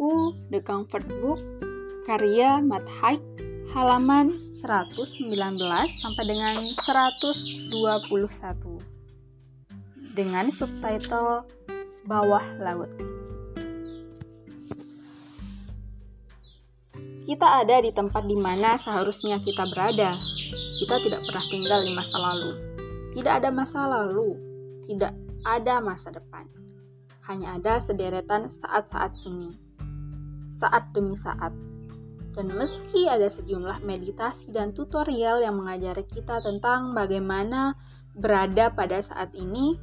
The Comfort Book karya Matt Haig halaman 119 sampai dengan 121 dengan subtitle Bawah Laut. Kita ada di tempat di mana seharusnya kita berada. Kita tidak pernah tinggal di masa lalu. Tidak ada masa lalu, tidak ada masa depan. Hanya ada sederetan saat-saat ini. Saat demi saat dan meski ada sejumlah meditasi dan tutorial yang mengajari kita tentang bagaimana berada pada saat ini,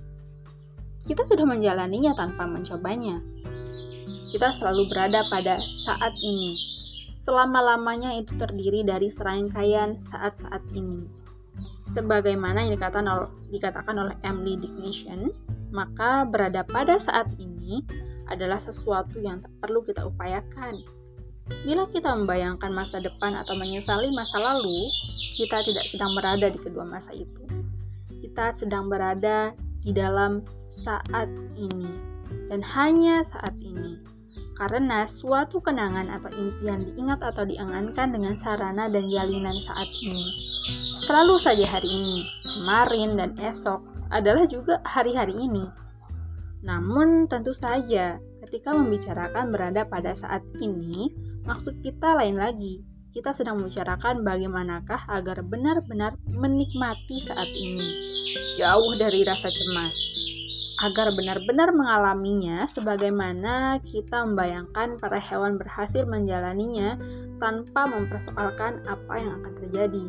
kita sudah menjalaninya tanpa mencobanya. Kita selalu berada pada saat ini. Selama-lamanya itu terdiri dari serangkaian saat-saat ini. Sebagaimana yang dikatakan dikatakan oleh Emily Dickinson, maka berada pada saat ini adalah sesuatu yang perlu kita upayakan, Bila kita membayangkan masa depan atau menyesali masa lalu, kita tidak sedang berada di kedua masa itu. Kita sedang berada di dalam saat ini, dan hanya saat ini. Karena suatu kenangan atau impian diingat atau diangankan dengan sarana dan jalinan saat ini. Selalu saja hari ini, kemarin, dan esok adalah juga hari-hari ini. Namun, tentu saja, ketika membicarakan berada pada saat ini, Maksud kita lain lagi. Kita sedang membicarakan bagaimanakah agar benar-benar menikmati saat ini, jauh dari rasa cemas. Agar benar-benar mengalaminya sebagaimana kita membayangkan para hewan berhasil menjalaninya tanpa mempersoalkan apa yang akan terjadi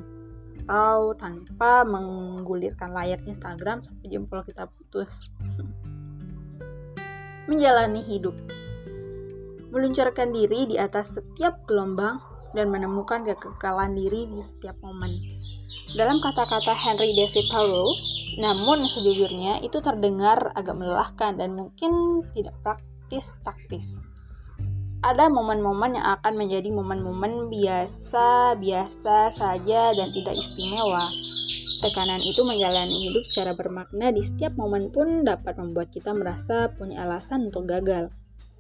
atau tanpa menggulirkan layar Instagram sampai jempol kita putus. Menjalani hidup meluncurkan diri di atas setiap gelombang dan menemukan kekekalan diri di setiap momen. Dalam kata-kata Henry David Thoreau, namun sejujurnya itu terdengar agak melelahkan dan mungkin tidak praktis taktis. Ada momen-momen yang akan menjadi momen-momen biasa-biasa saja dan tidak istimewa. Tekanan itu menjalani hidup secara bermakna di setiap momen pun dapat membuat kita merasa punya alasan untuk gagal.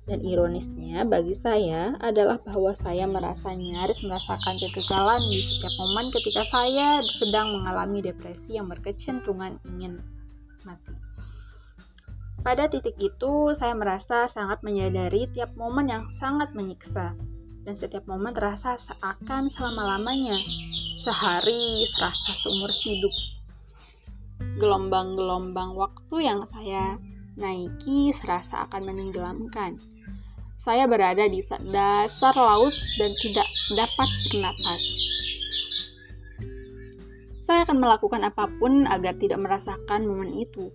Dan ironisnya bagi saya adalah bahwa saya merasa nyaris merasakan kegagalan di setiap momen ketika saya sedang mengalami depresi yang berkecenderungan ingin mati. Pada titik itu, saya merasa sangat menyadari tiap momen yang sangat menyiksa, dan setiap momen terasa seakan selama-lamanya, sehari serasa seumur hidup. Gelombang-gelombang waktu yang saya naiki serasa akan menenggelamkan saya berada di dasar laut dan tidak dapat bernapas. Saya akan melakukan apa pun agar tidak merasakan momen itu.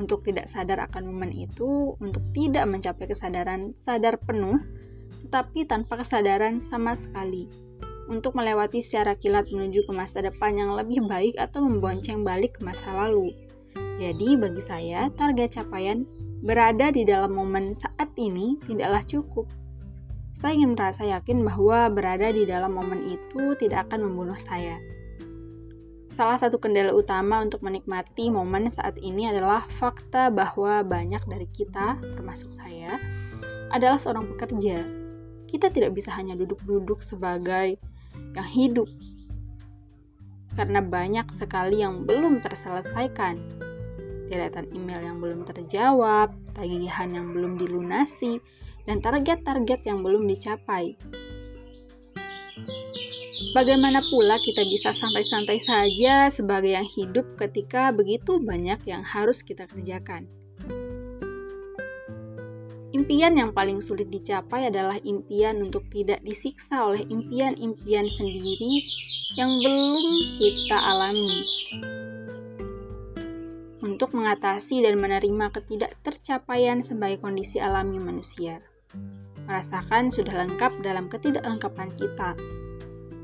Untuk tidak sadar akan momen itu, untuk tidak mencapai kesadaran sadar penuh, tetapi tanpa kesadaran sama sekali. Untuk melewati secara kilat menuju ke masa depan yang lebih baik atau membonceng balik ke masa lalu. Jadi, bagi saya, target capaian berada di dalam momen saat ini tidaklah cukup. Saya ingin merasa yakin bahwa berada di dalam momen itu tidak akan membunuh saya. Salah satu kendala utama untuk menikmati momen saat ini adalah fakta bahwa banyak dari kita, termasuk saya, adalah seorang pekerja. Kita tidak bisa hanya duduk-duduk sebagai yang hidup, karena banyak sekali yang belum terselesaikan deretan email yang belum terjawab, tagihan yang belum dilunasi, dan target-target yang belum dicapai. Bagaimana pula kita bisa santai-santai saja sebagai yang hidup ketika begitu banyak yang harus kita kerjakan? Impian yang paling sulit dicapai adalah impian untuk tidak disiksa oleh impian-impian sendiri yang belum kita alami untuk mengatasi dan menerima ketidaktercapaian sebagai kondisi alami manusia. Merasakan sudah lengkap dalam ketidaklengkapan kita.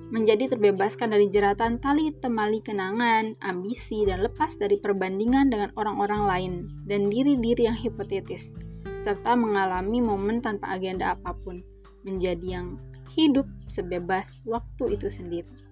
Menjadi terbebaskan dari jeratan tali temali kenangan, ambisi, dan lepas dari perbandingan dengan orang-orang lain dan diri-diri yang hipotetis, serta mengalami momen tanpa agenda apa pun, menjadi yang hidup sebebas waktu itu sendiri.